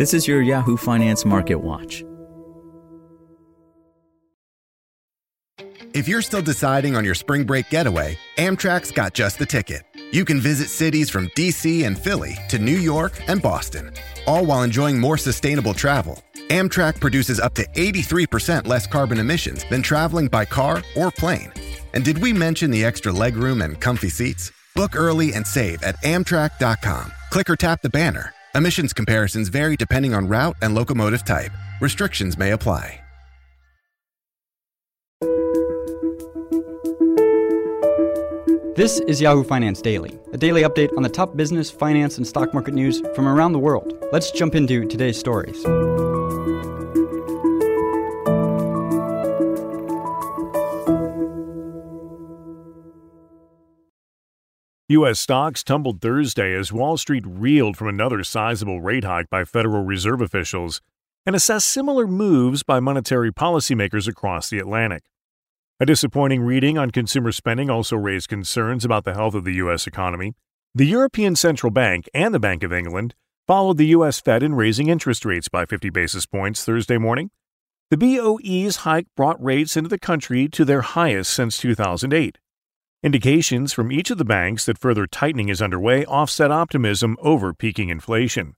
This is your Yahoo Finance Market Watch. If you're still deciding on your spring break getaway, Amtrak's got just the ticket. You can visit cities from DC and Philly to New York and Boston, all while enjoying more sustainable travel. Amtrak produces up to 83% less carbon emissions than traveling by car or plane. And did we mention the extra legroom and comfy seats? Book early and save at Amtrak.com. Click or tap the banner. Emissions comparisons vary depending on route and locomotive type. Restrictions may apply. This is Yahoo Finance Daily, a daily update on the top business, finance, and stock market news from around the world. Let's jump into today's stories. U.S. stocks tumbled Thursday as Wall Street reeled from another sizable rate hike by Federal Reserve officials and assessed similar moves by monetary policymakers across the Atlantic. A disappointing reading on consumer spending also raised concerns about the health of the U.S. economy. The European Central Bank and the Bank of England followed the U.S. Fed in raising interest rates by 50 basis points Thursday morning. The BOE's hike brought rates into the country to their highest since 2008. Indications from each of the banks that further tightening is underway offset optimism over peaking inflation.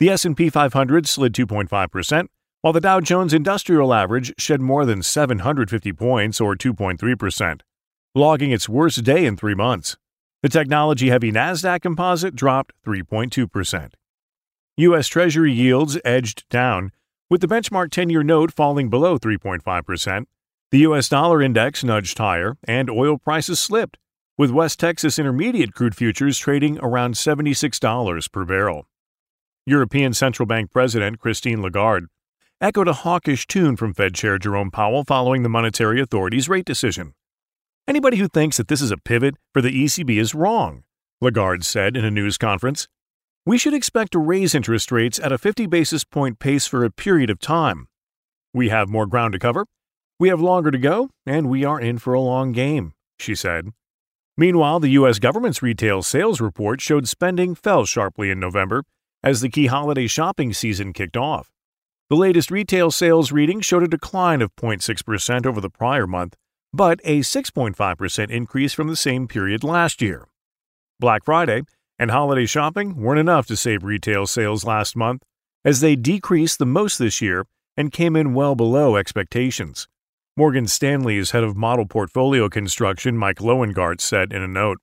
The S&P 500 slid 2.5%, while the Dow Jones Industrial Average shed more than 750 points or 2.3%, logging its worst day in 3 months. The technology-heavy Nasdaq Composite dropped 3.2%. US Treasury yields edged down, with the benchmark 10-year note falling below 3.5%. The US dollar index nudged higher and oil prices slipped, with West Texas Intermediate crude futures trading around $76 per barrel. European Central Bank President Christine Lagarde echoed a hawkish tune from Fed Chair Jerome Powell following the monetary authority's rate decision. Anybody who thinks that this is a pivot for the ECB is wrong, Lagarde said in a news conference. We should expect to raise interest rates at a 50 basis point pace for a period of time. We have more ground to cover, we have longer to go, and we are in for a long game, she said. Meanwhile, the U.S. government's retail sales report showed spending fell sharply in November as the key holiday shopping season kicked off. The latest retail sales reading showed a decline of 0.6% over the prior month, but a 6.5% increase from the same period last year. Black Friday and holiday shopping weren't enough to save retail sales last month, as they decreased the most this year and came in well below expectations. Morgan Stanley's head of model portfolio construction, Mike Loewengart, said in a note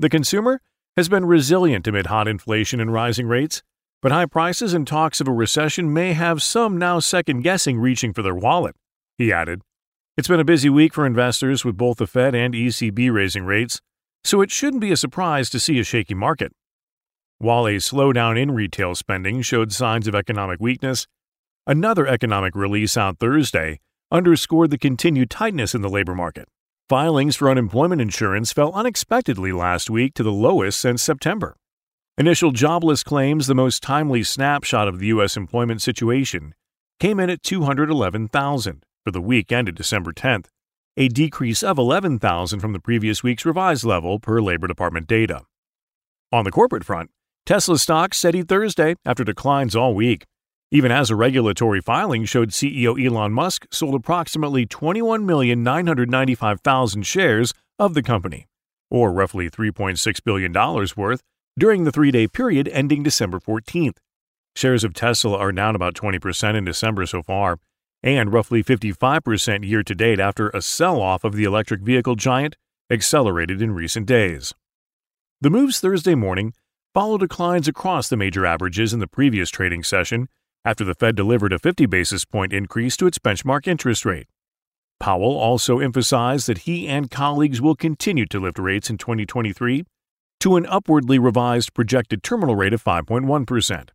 The consumer has been resilient amid hot inflation and rising rates, but high prices and talks of a recession may have some now second guessing reaching for their wallet. He added, It's been a busy week for investors with both the Fed and ECB raising rates, so it shouldn't be a surprise to see a shaky market. While a slowdown in retail spending showed signs of economic weakness, another economic release out Thursday underscored the continued tightness in the labor market. Filings for unemployment insurance fell unexpectedly last week to the lowest since September. Initial jobless claims, the most timely snapshot of the U.S. employment situation, came in at 211,000 for the week ended December 10th, a decrease of 11,000 from the previous week's revised level per Labor Department data. On the corporate front, Tesla stock steadied Thursday after declines all week, even as a regulatory filing showed CEO Elon Musk sold approximately 21,995,000 shares of the company, or roughly $3.6 billion worth, during the three day period ending December 14th. Shares of Tesla are down about 20% in December so far, and roughly 55% year to date after a sell off of the electric vehicle giant accelerated in recent days. The moves Thursday morning followed declines across the major averages in the previous trading session after the Fed delivered a 50 basis point increase to its benchmark interest rate. Powell also emphasized that he and colleagues will continue to lift rates in 2023 to an upwardly revised projected terminal rate of 5.1%.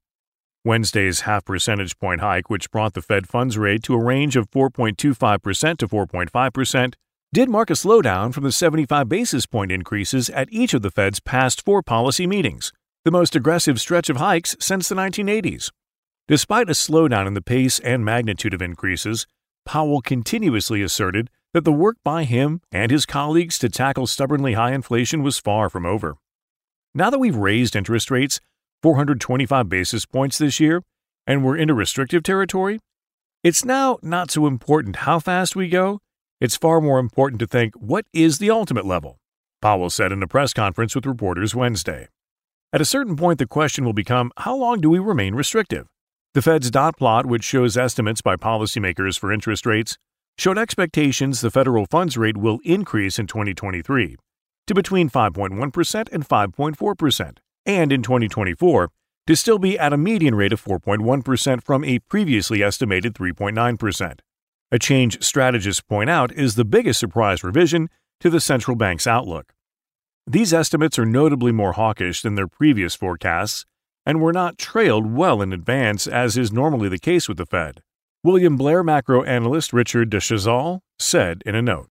Wednesday's half percentage point hike, which brought the Fed funds rate to a range of 4.25% to 4.5%, did mark a slowdown from the 75 basis point increases at each of the Fed's past four policy meetings, the most aggressive stretch of hikes since the 1980s. Despite a slowdown in the pace and magnitude of increases, Powell continuously asserted that the work by him and his colleagues to tackle stubbornly high inflation was far from over. Now that we've raised interest rates 425 basis points this year, and we're into restrictive territory, it's now not so important how fast we go. It's far more important to think what is the ultimate level, Powell said in a press conference with reporters Wednesday. At a certain point, the question will become how long do we remain restrictive? The Fed's dot plot, which shows estimates by policymakers for interest rates, showed expectations the federal funds rate will increase in 2023 to between 5.1% and 5.4%, and in 2024 to still be at a median rate of 4.1% from a previously estimated 3.9%. A change strategists point out is the biggest surprise revision to the central bank's outlook. These estimates are notably more hawkish than their previous forecasts and were not trailed well in advance, as is normally the case with the Fed. William Blair macro analyst Richard de said in a note.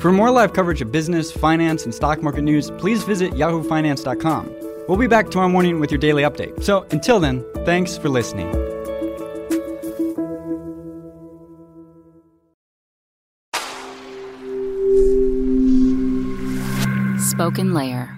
For more live coverage of business, finance, and stock market news, please visit yahoofinance.com. We'll be back tomorrow morning with your daily update. So until then, thanks for listening. Spoken Layer.